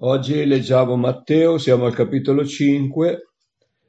Oggi leggiamo Matteo, siamo al capitolo 5,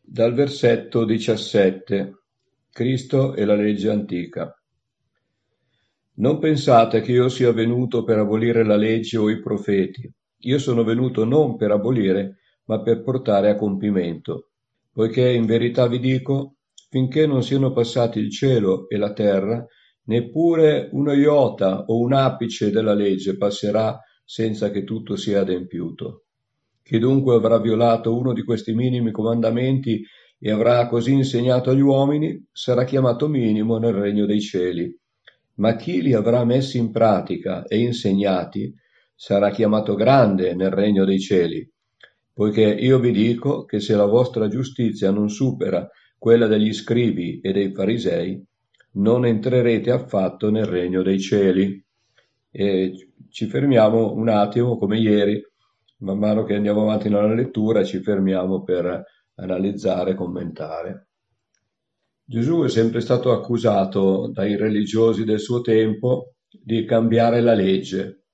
dal versetto 17. Cristo e la legge antica. Non pensate che io sia venuto per abolire la legge o i profeti. Io sono venuto non per abolire, ma per portare a compimento. Poiché in verità vi dico, finché non siano passati il cielo e la terra, neppure uno iota o un apice della legge passerà senza che tutto sia adempiuto. Chi dunque avrà violato uno di questi minimi comandamenti e avrà così insegnato agli uomini, sarà chiamato minimo nel regno dei cieli. Ma chi li avrà messi in pratica e insegnati, sarà chiamato grande nel regno dei cieli. Poiché io vi dico che se la vostra giustizia non supera quella degli scribi e dei farisei, non entrerete affatto nel regno dei cieli. E ci fermiamo un attimo, come ieri, man mano che andiamo avanti nella lettura, ci fermiamo per analizzare commentare. Gesù è sempre stato accusato dai religiosi del suo tempo di cambiare la legge.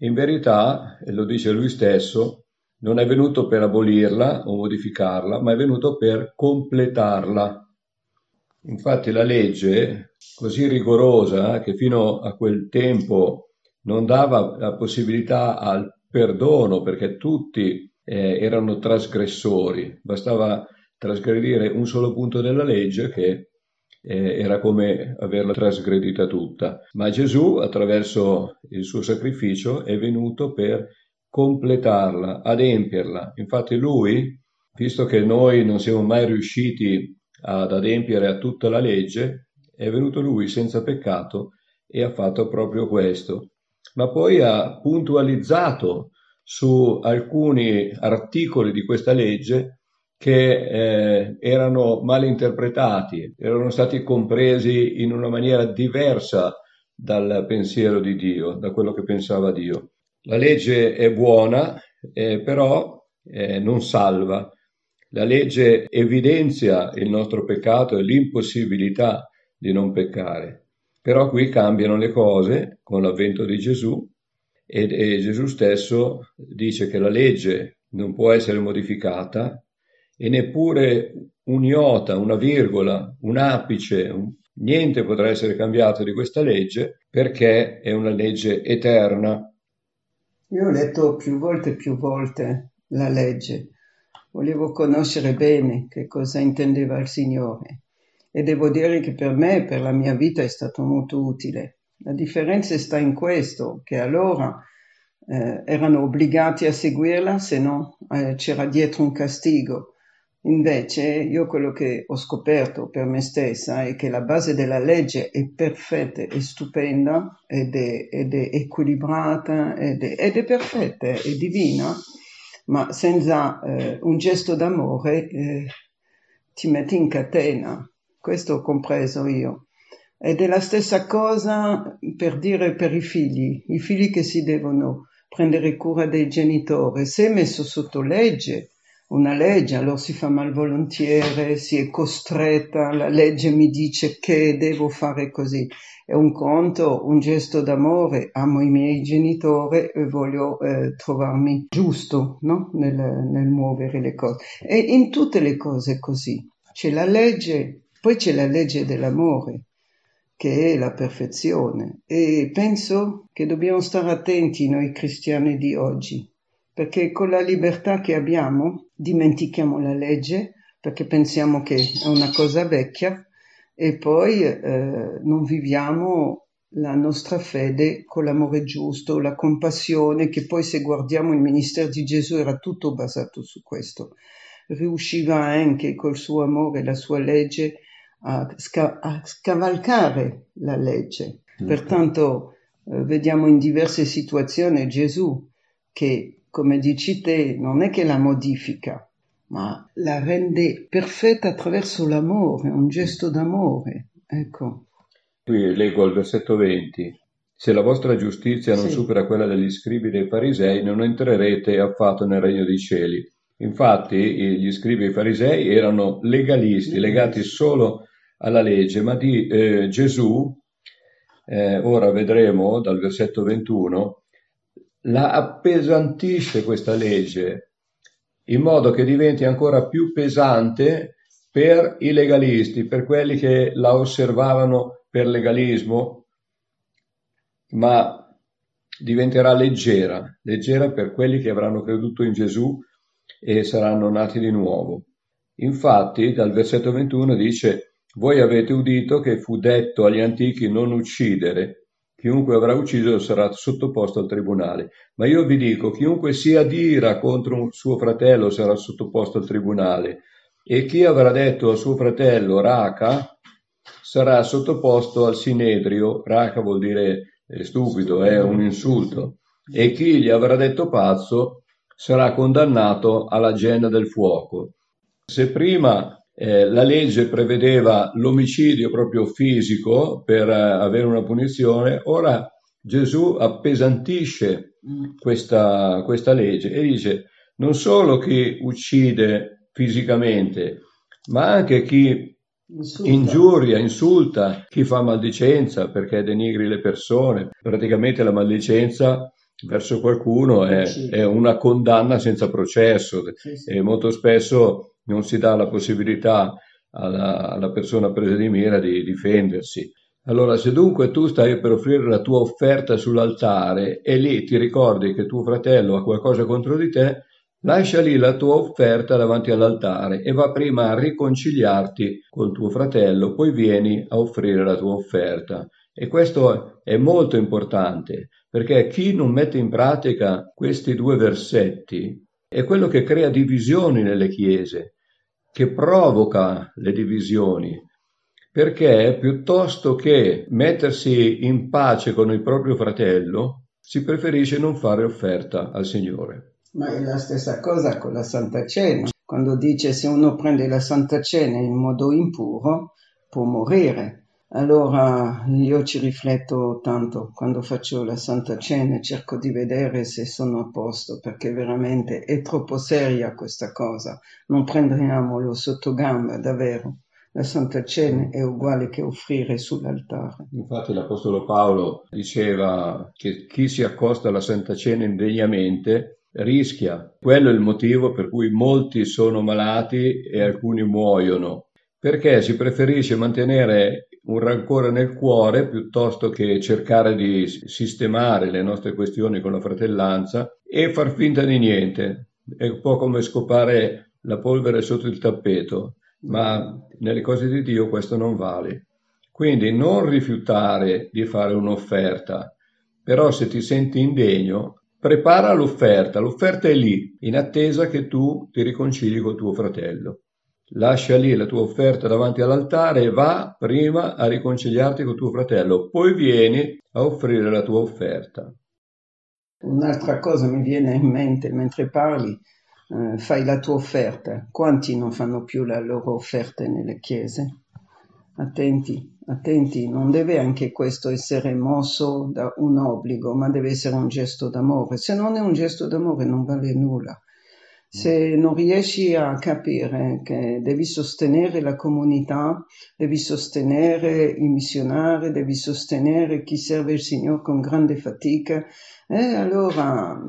In verità, e lo dice lui stesso, non è venuto per abolirla o modificarla, ma è venuto per completarla. Infatti la legge, così rigorosa che fino a quel tempo non dava la possibilità al perdono perché tutti eh, erano trasgressori, bastava trasgredire un solo punto della legge che eh, era come averla trasgredita tutta. Ma Gesù, attraverso il suo sacrificio, è venuto per completarla, adempierla. Infatti lui, visto che noi non siamo mai riusciti ad adempiere a tutta la legge, è venuto lui senza peccato e ha fatto proprio questo ma poi ha puntualizzato su alcuni articoli di questa legge che eh, erano mal interpretati, erano stati compresi in una maniera diversa dal pensiero di Dio, da quello che pensava Dio. La legge è buona, eh, però eh, non salva. La legge evidenzia il nostro peccato e l'impossibilità di non peccare. Però qui cambiano le cose con l'avvento di Gesù e, e Gesù stesso dice che la legge non può essere modificata e neppure un iota, una virgola, un apice, un... niente potrà essere cambiato di questa legge perché è una legge eterna. Io ho letto più volte e più volte la legge, volevo conoscere bene che cosa intendeva il Signore e devo dire che per me, per la mia vita, è stato molto utile. La differenza sta in questo, che allora eh, erano obbligati a seguirla, se no eh, c'era dietro un castigo. Invece io quello che ho scoperto per me stessa è che la base della legge è perfetta, è stupenda ed è, ed è equilibrata ed è, ed è, perfetta, è divina, ma senza eh, un gesto d'amore eh, ti metti in catena questo ho compreso io. Ed è la stessa cosa per dire per i figli, i figli che si devono prendere cura dei genitori. Se è messo sotto legge, una legge, allora si fa malvolontiere, si è costretta, la legge mi dice che devo fare così. È un conto, un gesto d'amore, amo i miei genitori e voglio eh, trovarmi giusto no? nel, nel muovere le cose. E in tutte le cose così. C'è la legge poi c'è la legge dell'amore, che è la perfezione, e penso che dobbiamo stare attenti noi cristiani di oggi, perché con la libertà che abbiamo dimentichiamo la legge, perché pensiamo che è una cosa vecchia, e poi eh, non viviamo la nostra fede con l'amore giusto, la compassione, che poi se guardiamo il ministero di Gesù era tutto basato su questo. Riusciva anche col suo amore la sua legge a, sca- a scavalcare la legge. Mm. Pertanto eh, vediamo in diverse situazioni Gesù che, come dici te, non è che la modifica, ma la rende perfetta attraverso l'amore, un gesto d'amore. Ecco. Qui leggo al versetto 20. Se la vostra giustizia non sì. supera quella degli scribi dei farisei, non entrerete affatto nel regno dei cieli. Infatti, gli scribi e i farisei erano legalisti, legati solo alla legge, ma di eh, Gesù, eh, ora vedremo dal versetto 21, la appesantisce questa legge in modo che diventi ancora più pesante per i legalisti, per quelli che la osservavano per legalismo, ma diventerà leggera, leggera per quelli che avranno creduto in Gesù e saranno nati di nuovo. Infatti, dal versetto 21 dice, voi avete udito che fu detto agli antichi non uccidere, chiunque avrà ucciso sarà sottoposto al tribunale. Ma io vi dico, chiunque si adira contro un suo fratello sarà sottoposto al tribunale, e chi avrà detto a suo fratello raca sarà sottoposto al sinedrio, raca vuol dire stupido, è un insulto, e chi gli avrà detto pazzo sarà condannato alla genna del fuoco. Se prima eh, la legge prevedeva l'omicidio proprio fisico per eh, avere una punizione, ora Gesù appesantisce questa, questa legge e dice non solo chi uccide fisicamente, ma anche chi Insulta. ingiuria, insulta, chi fa maldicenza perché denigri le persone. Praticamente la maldicenza verso qualcuno è, è una condanna senza processo sì, sì. e molto spesso non si dà la possibilità alla, alla persona presa di mira di difendersi. Allora, se dunque tu stai per offrire la tua offerta sull'altare e lì ti ricordi che tuo fratello ha qualcosa contro di te, lascia lì la tua offerta davanti all'altare e va prima a riconciliarti con tuo fratello, poi vieni a offrire la tua offerta. E questo è molto importante, perché chi non mette in pratica questi due versetti è quello che crea divisioni nelle chiese, che provoca le divisioni, perché piuttosto che mettersi in pace con il proprio fratello, si preferisce non fare offerta al Signore. Ma è la stessa cosa con la Santa Cena. Quando dice se uno prende la Santa Cena in modo impuro, può morire. Allora io ci rifletto tanto quando faccio la Santa Cena cerco di vedere se sono a posto, perché veramente è troppo seria questa cosa. Non prendiamolo sotto gamba, davvero. La Santa Cena è uguale che offrire sull'altare. Infatti l'Apostolo Paolo diceva che chi si accosta alla Santa Cena indegnamente rischia. Quello è il motivo per cui molti sono malati e alcuni muoiono, perché si preferisce mantenere un rancore nel cuore piuttosto che cercare di sistemare le nostre questioni con la fratellanza e far finta di niente. È un po' come scopare la polvere sotto il tappeto, ma nelle cose di Dio questo non vale. Quindi non rifiutare di fare un'offerta, però se ti senti indegno, prepara l'offerta, l'offerta è lì, in attesa che tu ti riconcili con tuo fratello. Lascia lì la tua offerta davanti all'altare e va prima a riconciliarti con tuo fratello, poi vieni a offrire la tua offerta. Un'altra cosa mi viene in mente mentre parli, eh, fai la tua offerta. Quanti non fanno più la loro offerta nelle chiese? Attenti, attenti, non deve anche questo essere mosso da un obbligo, ma deve essere un gesto d'amore. Se non è un gesto d'amore non vale nulla. Se non riesci a capire che devi sostenere la comunità, devi sostenere i missionari, devi sostenere chi serve il Signore con grande fatica, eh, allora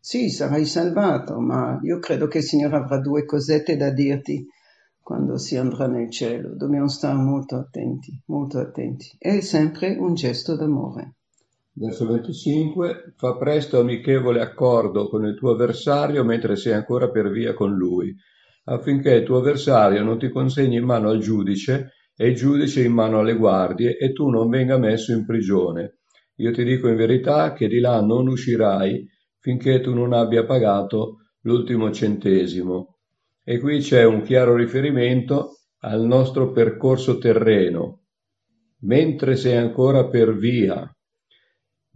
sì, sarai salvato, ma io credo che il Signore avrà due cosette da dirti quando si andrà nel cielo. Dobbiamo stare molto attenti, molto attenti. È sempre un gesto d'amore. Verso 25. Fa presto amichevole accordo con il tuo avversario mentre sei ancora per via con lui, affinché il tuo avversario non ti consegni in mano al giudice e il giudice in mano alle guardie e tu non venga messo in prigione. Io ti dico in verità che di là non uscirai finché tu non abbia pagato l'ultimo centesimo. E qui c'è un chiaro riferimento al nostro percorso terreno. Mentre sei ancora per via,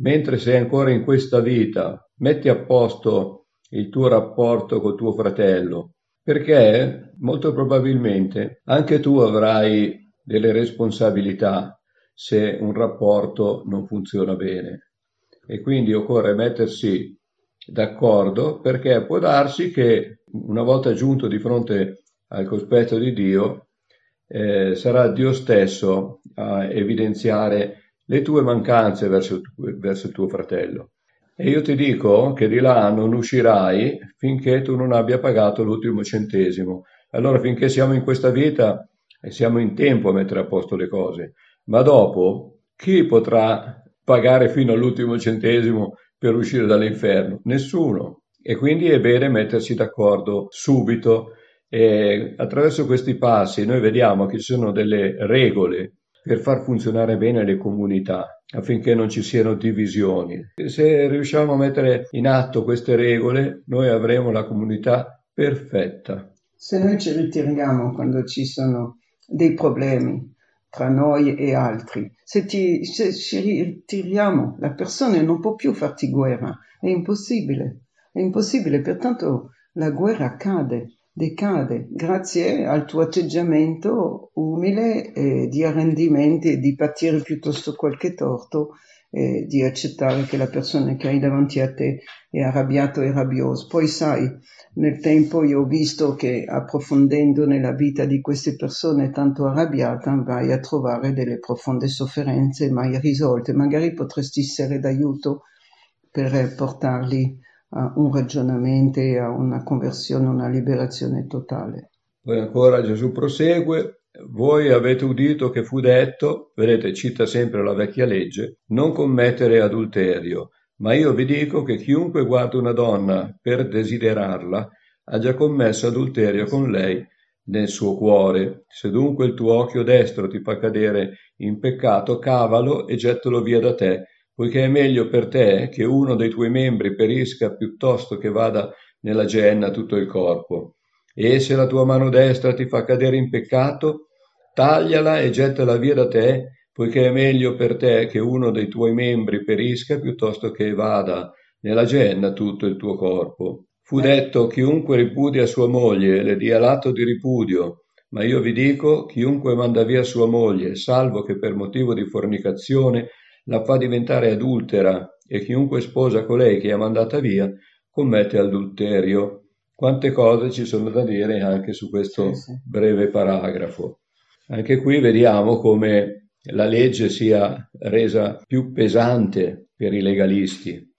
mentre sei ancora in questa vita, metti a posto il tuo rapporto col tuo fratello, perché molto probabilmente anche tu avrai delle responsabilità se un rapporto non funziona bene. E quindi occorre mettersi d'accordo perché può darsi che una volta giunto di fronte al cospetto di Dio eh, sarà Dio stesso a evidenziare le tue mancanze verso, verso il tuo fratello. E io ti dico che di là non uscirai finché tu non abbia pagato l'ultimo centesimo. Allora finché siamo in questa vita e siamo in tempo a mettere a posto le cose, ma dopo chi potrà pagare fino all'ultimo centesimo per uscire dall'inferno? Nessuno. E quindi è bene mettersi d'accordo subito. E attraverso questi passi noi vediamo che ci sono delle regole per far funzionare bene le comunità affinché non ci siano divisioni. Se riusciamo a mettere in atto queste regole, noi avremo la comunità perfetta. Se noi ci ritiriamo quando ci sono dei problemi tra noi e altri, se, ti, se ci ritiriamo, la persona non può più farti guerra, è impossibile, è impossibile, pertanto la guerra cade decade grazie al tuo atteggiamento umile eh, di arrendimento e di patire piuttosto qualche torto e di accettare che la persona che hai davanti a te è arrabbiato e rabbioso. Poi sai, nel tempo io ho visto che approfondendo nella vita di queste persone tanto arrabbiate vai a trovare delle profonde sofferenze mai risolte. Magari potresti essere d'aiuto per portarli a un ragionamento a una conversione, una liberazione totale. Poi ancora Gesù prosegue, voi avete udito che fu detto, vedete cita sempre la vecchia legge, non commettere adulterio, ma io vi dico che chiunque guarda una donna per desiderarla ha già commesso adulterio con lei nel suo cuore. Se dunque il tuo occhio destro ti fa cadere in peccato, cavalo e gettalo via da te, poiché è meglio per te che uno dei tuoi membri perisca piuttosto che vada nella genna tutto il corpo. E se la tua mano destra ti fa cadere in peccato, tagliala e gettala via da te, poiché è meglio per te che uno dei tuoi membri perisca piuttosto che vada nella genna tutto il tuo corpo. Fu detto chiunque ripudia sua moglie le dia l'atto di ripudio, ma io vi dico chiunque manda via sua moglie, salvo che per motivo di fornicazione la fa diventare adultera e chiunque sposa colei che è mandata via commette adulterio. Quante cose ci sono da dire anche su questo sì, sì. breve paragrafo. Anche qui vediamo come la legge sia resa più pesante per i legalisti.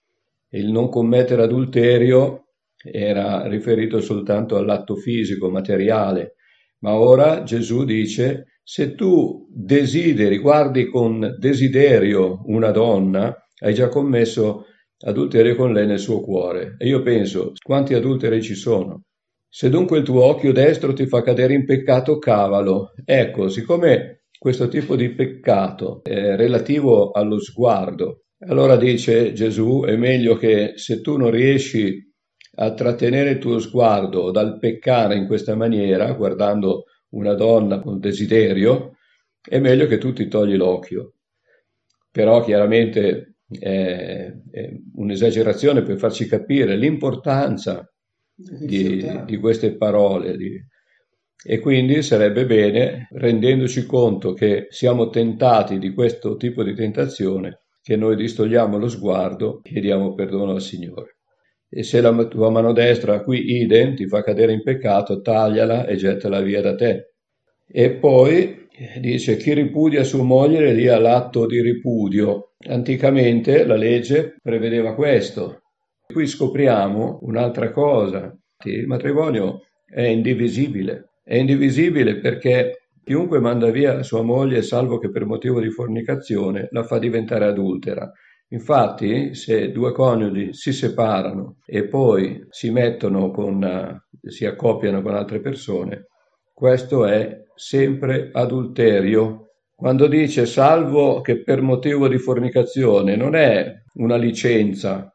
Il non commettere adulterio era riferito soltanto all'atto fisico, materiale, ma ora Gesù dice se tu desideri, guardi con desiderio una donna, hai già commesso adulterio con lei nel suo cuore. E io penso, quanti adulteri ci sono? Se dunque il tuo occhio destro ti fa cadere in peccato, cavalo. Ecco, siccome questo tipo di peccato è relativo allo sguardo, allora dice Gesù, è meglio che se tu non riesci a trattenere il tuo sguardo dal peccare in questa maniera, guardando una donna con desiderio, è meglio che tu ti togli l'occhio. Però chiaramente è, è un'esagerazione per farci capire l'importanza di, di queste parole. Di, e quindi sarebbe bene, rendendoci conto che siamo tentati di questo tipo di tentazione, che noi distogliamo lo sguardo, chiediamo perdono al Signore. E se la tua mano destra qui idem ti fa cadere in peccato, tagliala e gettala via da te. E poi dice chi ripudia sua moglie ha l'atto di ripudio. Anticamente la legge prevedeva questo. Qui scopriamo un'altra cosa. Il matrimonio è indivisibile. È indivisibile perché chiunque manda via sua moglie, salvo che per motivo di fornicazione, la fa diventare adultera. Infatti, se due coniugi si separano e poi si mettono con, si accoppiano con altre persone, questo è sempre adulterio. Quando dice salvo che per motivo di fornicazione non è una licenza.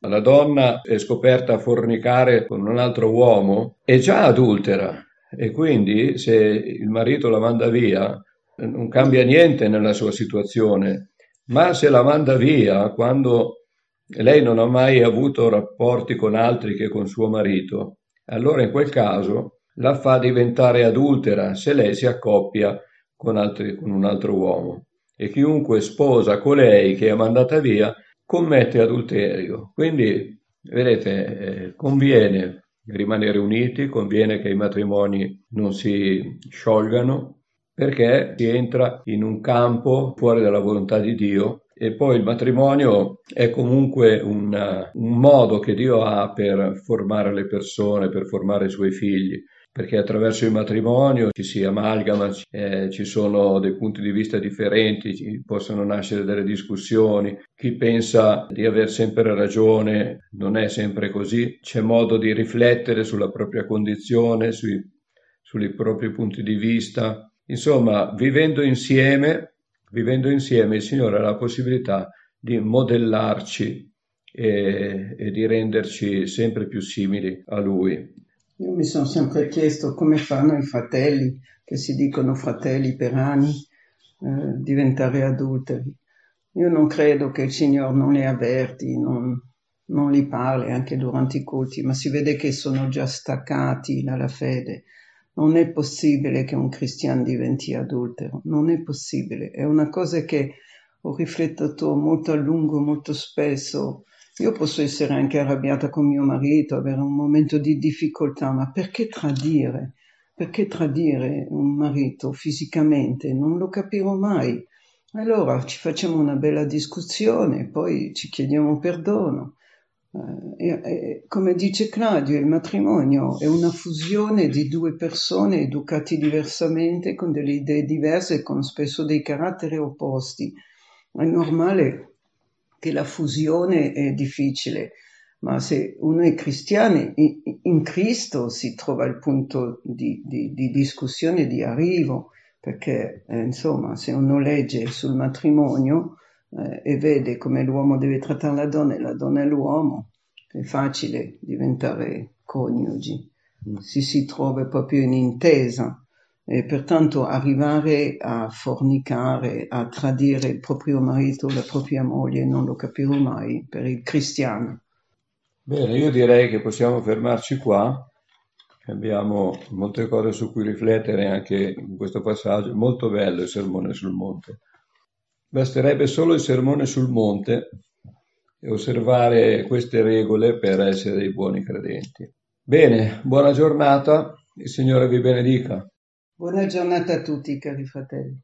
La donna è scoperta a fornicare con un altro uomo, è già adultera e quindi se il marito la manda via non cambia niente nella sua situazione ma se la manda via quando lei non ha mai avuto rapporti con altri che con suo marito, allora in quel caso la fa diventare adultera se lei si accoppia con, altri, con un altro uomo. E chiunque sposa colei che è mandata via commette adulterio. Quindi, vedete, eh, conviene rimanere uniti, conviene che i matrimoni non si sciolgano, perché si entra in un campo fuori dalla volontà di Dio E poi il matrimonio è comunque una, un modo che Dio ha per formare le persone, per formare i suoi figli. Perché attraverso il matrimonio ci si amalgama, eh, ci sono dei punti di vista differenti, possono nascere delle discussioni, chi pensa di aver sempre ragione non è sempre così, c'è modo di riflettere sulla propria condizione, sui, sui propri punti di vista. Insomma, vivendo insieme, vivendo insieme il Signore ha la possibilità di modellarci e, e di renderci sempre più simili a Lui. Io mi sono sempre chiesto come fanno i fratelli, che si dicono fratelli per anni, eh, diventare adulteri. Io non credo che il Signore non li avverti, non, non li parli anche durante i culti, ma si vede che sono già staccati dalla fede. Non è possibile che un cristiano diventi adultero, non è possibile. È una cosa che ho riflettuto molto a lungo, molto spesso, io posso essere anche arrabbiata con mio marito, avere un momento di difficoltà, ma perché tradire? Perché tradire un marito fisicamente? Non lo capirò mai. Allora ci facciamo una bella discussione, poi ci chiediamo perdono. Eh, e, come dice Claudio, il matrimonio è una fusione di due persone educate diversamente, con delle idee diverse, con spesso dei caratteri opposti. È normale che la fusione è difficile, ma se uno è cristiano, in Cristo si trova il punto di, di, di discussione, di arrivo, perché eh, insomma se uno legge sul matrimonio eh, e vede come l'uomo deve trattare la donna e la donna è l'uomo, è facile diventare coniugi, mm. si si trova proprio in intesa e pertanto arrivare a fornicare, a tradire il proprio marito, la propria moglie, non lo capirò mai per il cristiano. Bene, io direi che possiamo fermarci qua. Abbiamo molte cose su cui riflettere anche in questo passaggio. Molto bello il sermone sul monte. Basterebbe solo il sermone sul monte e osservare queste regole per essere dei buoni credenti. Bene, buona giornata, il Signore vi benedica. Buona giornata a tutti, cari fratelli.